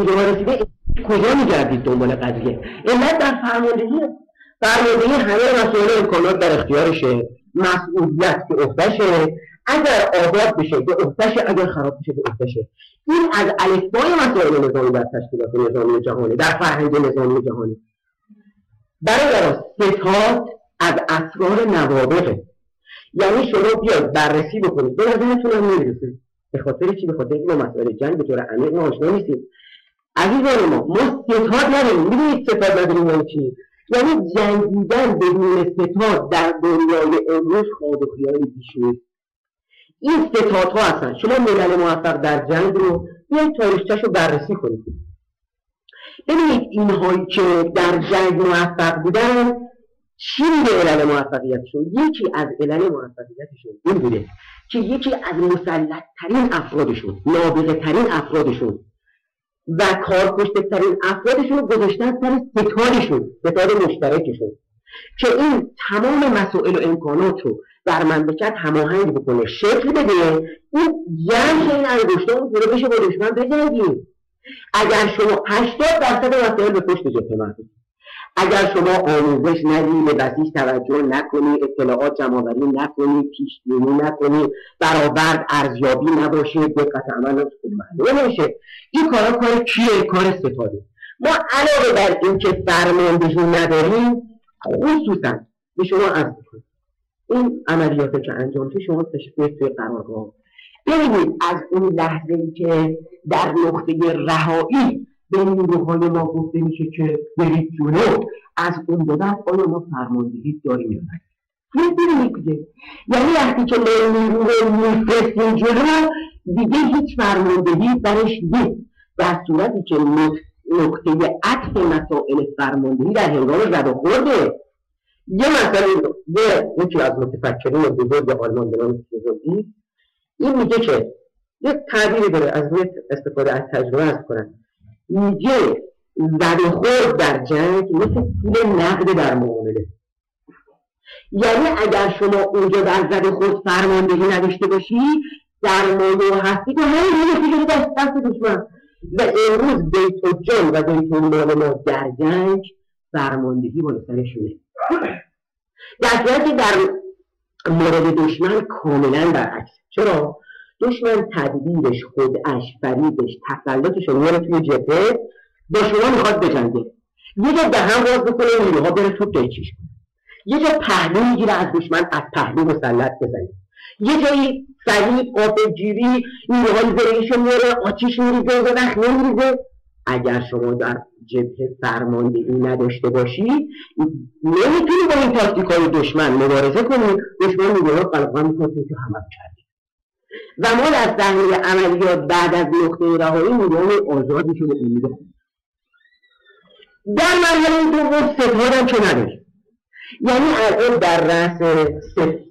اینجا رسیده کجا میگردید دنبال قضیه؟ علت در فرماندهی فرماندهی همه مسائل امکانات در اختیارشه مسئولیت که افتشه اگر آباد بشه به افتشه اگر خراب بشه به افتشه این از الفبای مسائل نظامی در تشکیلات نظامی جهانی در فرهنگ نظامی جهانی. برای ستاد از اسرار نوابقه یعنی شما بیاید بررسی بکنید. به نظرتون هم نمی‌رسه به خاطر چی؟ به خاطر اینکه ما مسائل جنگ به طور عمیق آشنا نیستیم. عزیزان ما ما ستاد نداریم می‌دونید ستاد نداریم یعنی چی؟ یعنی جنگیدن بدون ستاد در دنیای امروز خواب و خیال بیشوی این ستاد ها هستن. شما ملل موفق در جنگ رو بیایید تاریخچهش رو بررسی کنید. ببینید اینهایی که در جنگ موفق بودن چی میگه علل موفقیتشون؟ یکی از علل موفقیتشون این بوده که یکی از مسلطترین افرادشون نابغه ترین افرادشون و کارکشته ترین افرادشون رو گذاشتن سر ستادشون ستاد مشترکشون. که این تمام مسائل و امکانات رو در مملکت هماهنگ بکنه شکل بده. این جمع این انگشتان رو بشه با دشمن بجنگیم. اگر شما 80 درصد مسائل به پشت جبهه مربوط اگر شما آموزش ندی به بسیج توجه نکنی اطلاعات جمعآوری نکنی پیش بینی نکنی برآورد ارزیابی نباشه دقت عمل نمیشه. این کارا کار کیه؟ کار ستاده ما علاوه بر اینکه فرماندهی نداریم خصوصا به شما عرض کنیم این عملیاتی که انجام شد شما تشکیل توی قرارگاه. ببینید از اون لحظه ای که در نقطه رهایی به نیروهای ما گفته میشه که برید جلو. از اون به بعد آیا ما فرماندهی داریم یا نه؟ ببینید دیگه. یعنی وقتی که ما نیرو رو میفرستیم جلو دیگه هیچ فرماندهی درش نیست. در صورتی که نقطه عطف مسائل فرماندهی در هنگام زد خورده یه مسئله یه یکی از متفکرین بزرگ آلمان به نام این میگه که یه تعبیری داره از استفاده از تجربه از کنن میگه زد خورد در جنگ مثل پول نقد در معامله یعنی اگر شما اونجا در زد خود فرماندهی نداشته باشی سرمایه و هستی که همین نتیجه دست دست دشمن. و امروز بیت و جان و بیت مال ما در جنگ فرماندهی بالا سرشونه. در صورتی در مورد دشمن کاملا برعکس. چرا؟ دشمن تدبیرش خودش فریبش تسلطش رو میاره توی جبهه. با شما می‌خواد بجنگه. یه جا به هم باز بکنه نیروها بره تو قیچیش یه جا پهلو می‌گیره از دشمن از پهلو مسلط بزنه. یه جایی فریب آب جیری نیروهای زرهیش میاره آتیش میریزه و وقت نمیریزه. اگر شما در جبهه فرماندهی نداشته باشی نمی‌تونی با این تاکتیک های دشمن مبارزه کنی. دشمن نیروها قلقا می‌کنه که همه کردی. و ما در صحنه عملیات بعد از نقطه رهایی نیروهای آزادی شده امید در مرحله دوم ستادم که نداریم یعنی الان در رأس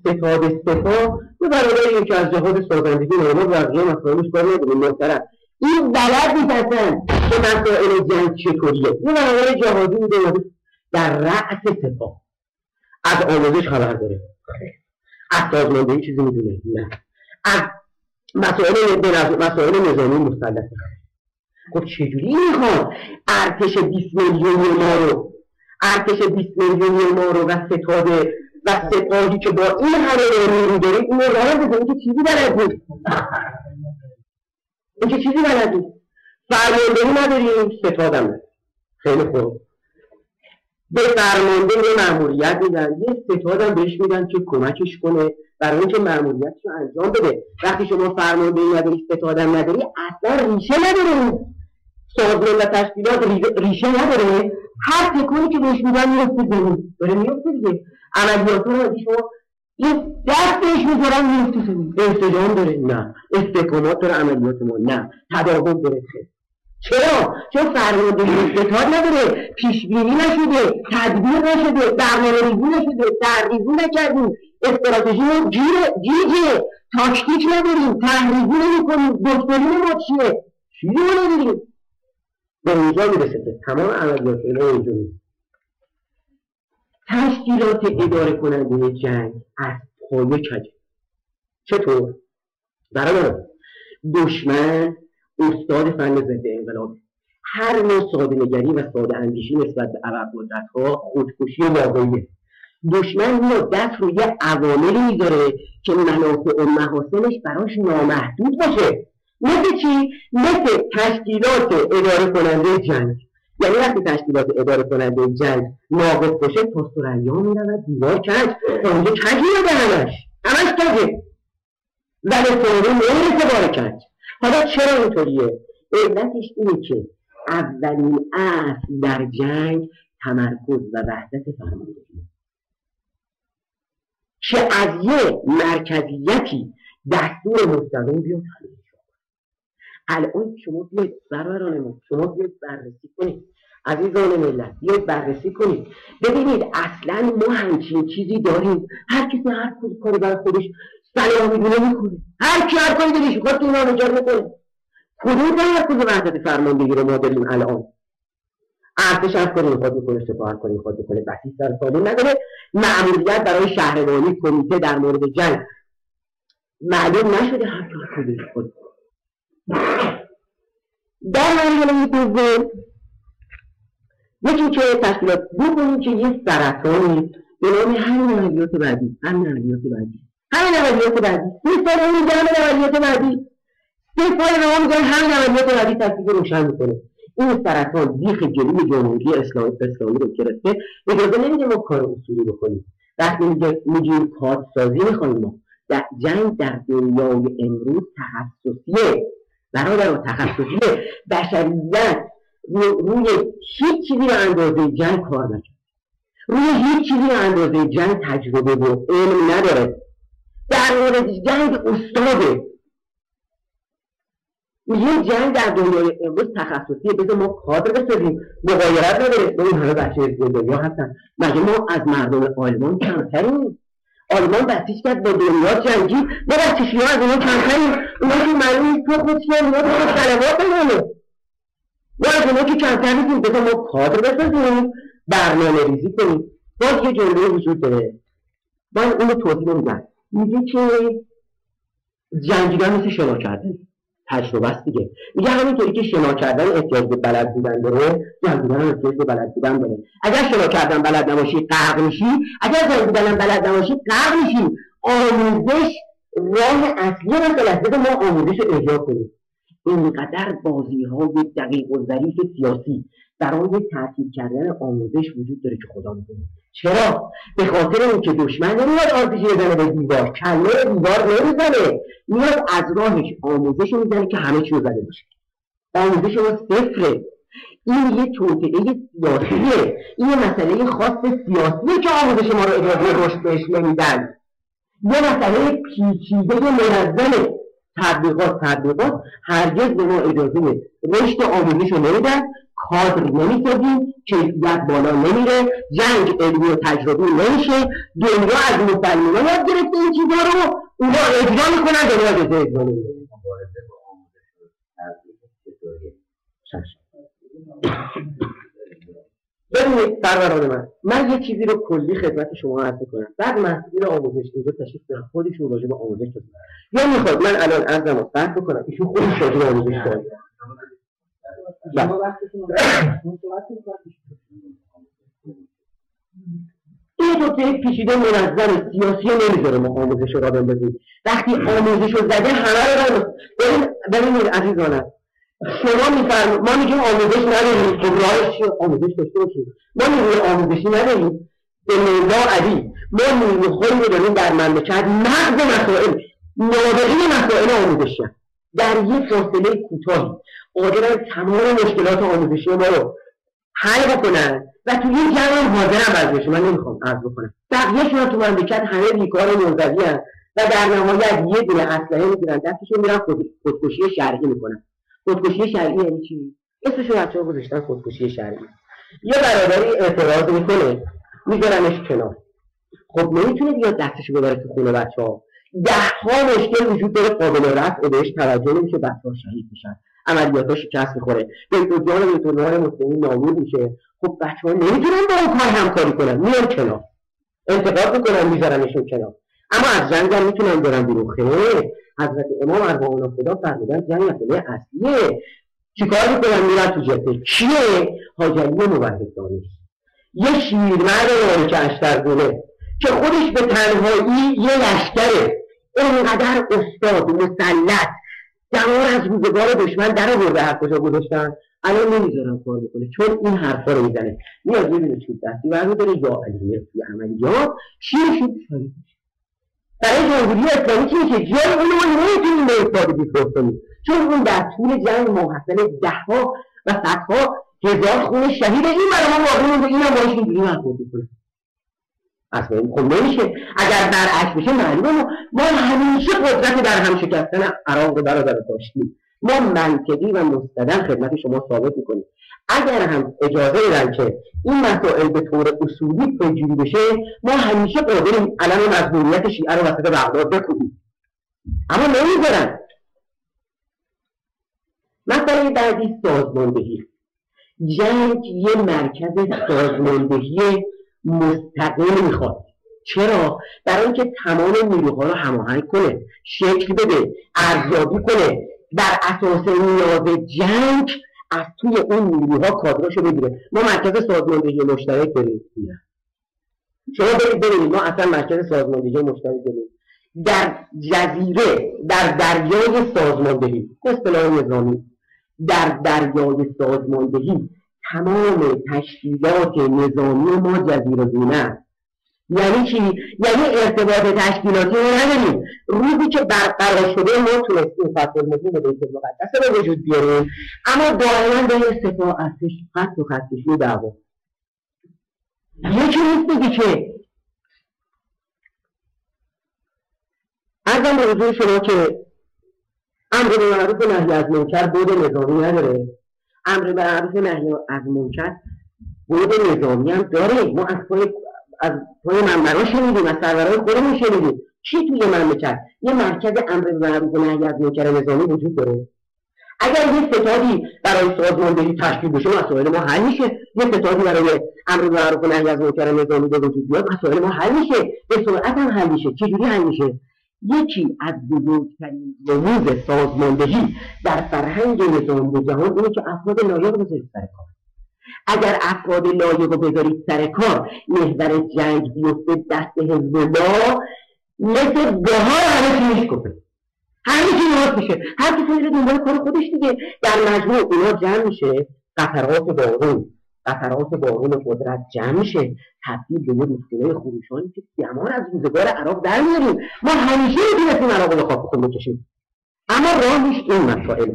ستاد سپاه به برابر یکی از جهاد سازندگی نرما بقیه مسائلش کار نداریم محترم. این بلد نیستن که مسائل جنگ چطوریه این برابر جهادی بوده در رأس سپاه. از آموزش خبر داره. از سازماندهی چیزی می‌دونه. نه. از مسائل مسائل نظامی مسلطه خب چجوری می‌خوان ارتش 20 میلیونی ما رو ارتش 20 میلیونی ما رو و ستاده و سپاهی که با این همه نیرو داره اینو راه بده اینکه چیزی بلد نیست اینکه چیزی بلد نیست فرماندهی نداریم ستادم. خیلی خوب. به فرمانده یه مأموریت میدن. یه ستادم بهش میدن که کمکش کنه برای اینکه مأموریتش رو انجام بده. وقتی شما فرمانده نداری ستادم نداری اصلا ریشه نداره. سازمان و تشکیلات ریشه نداره. هر تکونی که بهش میدن میفته زمین. داره میفته دیگه. عملیات رو شما یه دست بهش می‌ذارن میفته زمین. انسجام داره. نه. استحکامات داره عملیات ما. نه. تداوم داره. خیلی چرا؟ چون فرماندهی ستاد نداره پیش بینی نشده تدبیر نشده برنامه ریزی نشده ترریزی نکردیم استراتژی رو گیر گیجه تاکتیک نداریم تحریزی نمی‌کنیم دکترین ما چیه؟ چیزی رو نداریم. به اینجا می‌رسه که تمام عملیات اینا اینجا تشکیلات اداره کننده جنگ از پایه کجه؟ چطور؟ برای دشمن استاد فن ضد انقلاب. هر نوع ساده نگری و ساده اندیشی نسبت به قدرت ها خودکشی واقعیه. دشمن میاد دست روی عواملی می‌ذاره که منافع و محاسنش براش نامحدود باشه. مثل چی؟ مثل تشکیلات اداره کننده جنگ. یعنی وقتی تشکیلات اداره کننده جنگ ناقص باشه پاستوریا میرن و دیوار کج اونجا کج میره همش. همش کجه؟ ولی سوری نمی‌رسه بار کج. حالا چرا اینطوریه؟ علتش اینه که اولین اصل در جنگ تمرکز و وحدت فرماندهی. که از یه مرکزیتی دستور مستقیم بیاد الان شما بیاید برادران ما شما بیاید بررسی کنید. عزیزان ملت بیاید بررسی کنید. ببینید اصلا ما همچین چیزی داریم. هر کسی هر کاری برای خودش سلام می‌دونه می‌کنه هر کی هر کاری دلش می‌خواد تو اینا نجات می‌کنه کدوم تمرکز وحدت فرماندهی رو ما داریم الان؟ ارتش هر کاری می‌خواد بکنه سپاه هر کاری می‌خواد بکنه بسیج سالم نداره. معمولیت برای شهربانی کمیته در مورد جنگ. معلوم نشده هر کاری خود در مرحله دوم یکی که تشکیلات بکنیم که یه سرطانی به نام همین عملیات بعدی همین عملیات بعدی. همین عملیات بعدی. سه سال اون میگه همین عملیات بعدی. سه سال به ما میگن همین عملیات بعدی تصدیق روشن می‌کنه. این سرطان بیخ جلوی جمهوری اسلامی اسلامی رو گرفته. اجازه نمیده ما کار اصولی بکنیم. وقتی میگیم کارسازی می‌خوایم ما. در جنگ در دنیای امروز تخصصیه. برادر و تخصصی بشریت روی هیچ چیزی به اندازه جنگ کار نکرد روی هیچ چیزی به اندازه جنگ تجربه و علم نداره. در مورد جنگ استاده. یه جنگ در دنیای امروز تخصصی بذار ما کادر بسازیم. مقایرت نداره. این همه بچه دنیا هستن. مگه ما از مردم آلمان کمتریم؟ آلمان بسیج کرد با دنیا جنگی. ما بچه ها از اینا کمتریم. اونا که معلوم تو خود چیه اونا تو سلوات بزنه. ما از اونا که کمتر نیستیم. بذار ما کادر بسازیم. برنامه ریزی کنیم. باز یه جمله وجود داره. من اونو توضیح نمیدم میگه که جنگیدن مثل شنا کردن. تجربه است دیگه. میگه همینطوری که شنا کردن احتیاج به بلد بودن داره جنگیدن هم احتیاج به بلد بودن داره. اگر شنا کردن بلد نباشی غرق میشی. اگر جنگیدن بلد نباشی غرق میشی. آموزش راه اصلی بده ما آموزش رو اجرا کنیم. اینقدر بازی های دقیق و ظریف سیاسی برای تعطیل کردن آموزش وجود داره که خدا می‌دونه. چرا؟ به خاطر اینکه دشمن نمیاد آتیشی بزنه به دیوار کله دیوار نمی‌زنه. میاد از راهش آموزش می‌زنه که همه چی رو زده باشه. آموزش ما صفره. این یه توطعه سیاسیه. این یه مسئله خاص سیاسیه که آموزش ما رو اجازه رشد بهش نمیدن. یه مسئله پیچیده منظمه. تبلیغات تبلیغات هرگز به ما اجازه رشد آموزش رو نمیدن کادر نمی‌سازیم کیفیت بالا نمیره جنگ علمی و تجربی نمیشه دنیا از مسلمان یاد گرفته این چیزا رو اونا اجرا می‌کنن دنیا اجازه اجرا نمیده ببینید سروران من. من یه چیزی رو کلی خدمت شما عرض کنم بعد مسئول آموزش اینجا تشریف دارم خودشون راجع به آموزش توضیح یا می‌خواد من الان عرضم رو فرق بکنم. ایشون خودش راجع به آموزش توضیح این نکته پیچیده منظم سیاسی نمی‌ذاره ما آموزش رو را بندازیم وقتی آموزش رو زده همه رو ببینید عزیزانم. شما میفرم ما میگیم آموزش نداریم خب راهش آموزش داشته باشیم. ما میگیم آموزشی نداریم به مولا علی. ما نیمه خودی رو داریم در مملکت مغز مسائل نابغی مسائل آموزشی در یک فاصله کوتاهی. قادرن تمام مشکلات آموزشی ما رو حل بکنن و تو یک جمع حاضرم بشه. من نمی‌خوام عرض بکنم. شما تو مملکت همه بیکار و منزوی و در نهایت یه دونه اسلحه می‌گیرن دستشون میرن خودکشی شرعی می‌کنن. خودکشی شرعی یعنی چی؟ اسمشو بچه‌ها گذاشتن خودکشی شرعی. یه برادری اعتراض می‌کنه میذارنش کنار. خب نمی‌تونه بیاد دستشو ببره تو خونه بچه ها ده ها مشکل وجود داره قابل رفع بهش توجه نمیشه بچه ها شهید میشن. عملیاتها شکست می‌خوره. بیت جان بیت المال مسلمین نابود میشه. خب بچه ها نمی‌تونن با اون کار همکاری کنن. میان کنار. انتقاد می‌کنن میذارنشون کنار. اما از جنگ هم می‌تونن برن بیرون. خیر حضرت امام ارواحنا خدا فرمودن جنگ مسئله اصلیه. چیکار می‌کنن؟ میرن تو جبهه. کیه حاجلی موحد دانش. یه شیرمرد مالک اشترگونه که خودش به تنهایی یه لشکره. اینقدر استاد مسلط. دمار از روزگار دشمن در آورده هر کجا گذاشتن. الان نمی‌ذارم کار بکنه چون این حرفا رو می‌زنه. میاد یه دونه چوب دستی برمیداره یا علیه توی عملیات. شیرشون شهید برای جمهوری اسلامی چی میشه جای اونو ما نمی‌تونیم به استفاده بیفروش کنیم چون اون در طول جنگ محصل دهها و صدها هزار خون شهید این برای ما واقعی مونده. اینم باش اینجوری برخورد کنیم اصلا خب نمیشه. اگر برعکس بشه معلومه. ما همیشه قدرت در هم شکستن عراق رو برادر داشتیم. ما منطقی و مستدن خدمت شما ثابت می‌کنیم. اگر هم اجازه بدن که این مسائل به طور اصولی پیگیری بشه ما همیشه قادریم علم مظلومیت شیعه رو وسط بغداد بکوبیم. اما نمی‌ذارن مسئله بعدی سازماندهی. جنگ یه مرکز سازماندهی مستقل می‌خواد. چرا؟ برای اینکه تمام نیروها رو هماهنگ کنه شکل بده ارزیابی کنه. بر اساس نیاز جنگ از توی اون نیروها کادراشو بگیره ما مرکز سازماندهی مشترک داریم. شما برید ببینید ما اصلا مرکز سازماندهی مشترک داریم. در جزیره در دریای سازماندهی اصطلاح نظامی در دریای سازماندهی تمام تشکیلات نظامی ما جزیره گونه یعنی چی؟ یعنی ارتباط تشکیلاتی رو نداریم. روزی که برقرار شده ما تونستیم فصل مهم به بیت المقدس به وجود بیاریم. اما دائما بین سپاه ارتش خط و خطکشی دعوا. یکی نیست بگی که ارزم به حضور شما که امر به معروف نهی از منکر بود نظامی نداره. امر به معروف نهی از منکر بود نظامی هم داره. ما از پای از پای منبرا شنیدیم از سرورهای خودمون شنیدیم. چی توی مملکت یه مرکز امر به معروف نهی از منکر نظامی وجود داره. اگر یه ستادی برای سازماندهی تشکیل بشه مسائل ما حل میشه. یه ستادی برای امر به معروف نهی از منکر نظامی به وجود بیاد مسائل ما حل میشه. به سرعت هم حل میشه. چجوری حل میشه؟ یکی از بزرگترین رموز سازماندهی در فرهنگ نظامی جهان اینه که افراد لایق بذارید سر کار. اگر افراد لایق رو بذارید سر کار محور جنگ بیفته دست حزب الله مثل بهار همه چی میشکفه. همه چی درست میشه. هر کسی میره دنبال کار خودش دیگه. در مجموع اینا جمع میشه. قطرات بارون. قطرات بارون قدرت جمع میشه. تبدیل به یه رودخونه خروشانی که گمان از روزگار عراق در میاریم ما همیشه می‌تونستیم عراق رو خواب خود بکشیم. اما راهش این مسائل.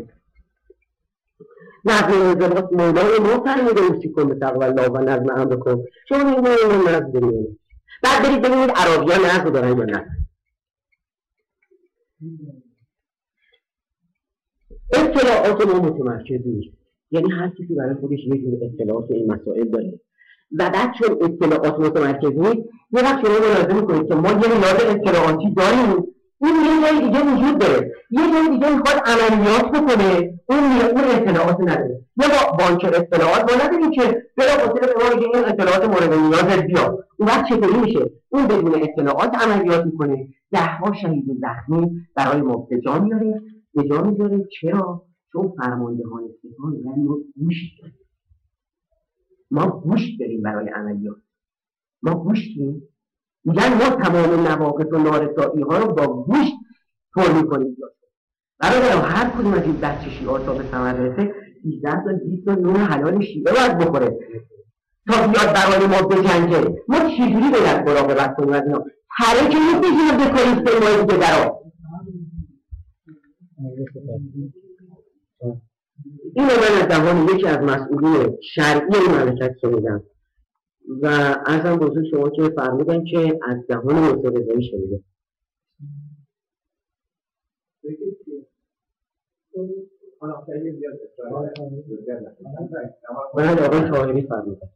نظم انضباط مولای ما فرموده اوسی کن به تقوی الله و نظم امر بکن شما میگید ما نظم داریم بعد برید ببینید عراقیان نظم دارن یا نه. اطلاعات ما متمرکز نیست. یعنی هر کسی برای خودش یه جور اطلاعات این مسائل داره. و بعد چون اطلاعات متمرکز نیست یه وقت شما ملاحظه می‌کنید که ما یه نیاز اطلاعاتی داریم. این یه جای دیگه وجود داره. یه جای دیگه می‌خواد عملیات بکنه. اون اون اطلاعات نداره. یا با بانک اطلاعات ما نداریم که بلا فاصله به ما این اطلاعات مورد نیاز بیاد. اون وقت چطوری میشه؟ اون بدون اطلاعات عملیات می‌کنه. دهها شهید زخمی برای ما به جا میاره. به جا می‌ذاره. چرا؟ چون فرماندهان سپاه میگن ما گوش داریم. ما گوش داریم برای عملیات. ما گوش داریم میگن ما تمام نواقص و نارسایی ها رو با گوش پر می‌کنیم. برادرم هر کدوم از این بچه شیعه تا به ثمر رسه 18 تا 20 تا نون حلال شیعه باید بخوره. تا بیاد برای ما بجنگه ما چجوری باید مراقبت کنیم از اینا؟ هره که نیست میگیم بکنیم سه ماه دیگه درا این من از زبان یکی از مسئولین شرعی این مملکت شنیدم و ارزم بزرگ شما که فرمودن که از زبان محسن رضایی شنیده من آقای طاهری فرمودن.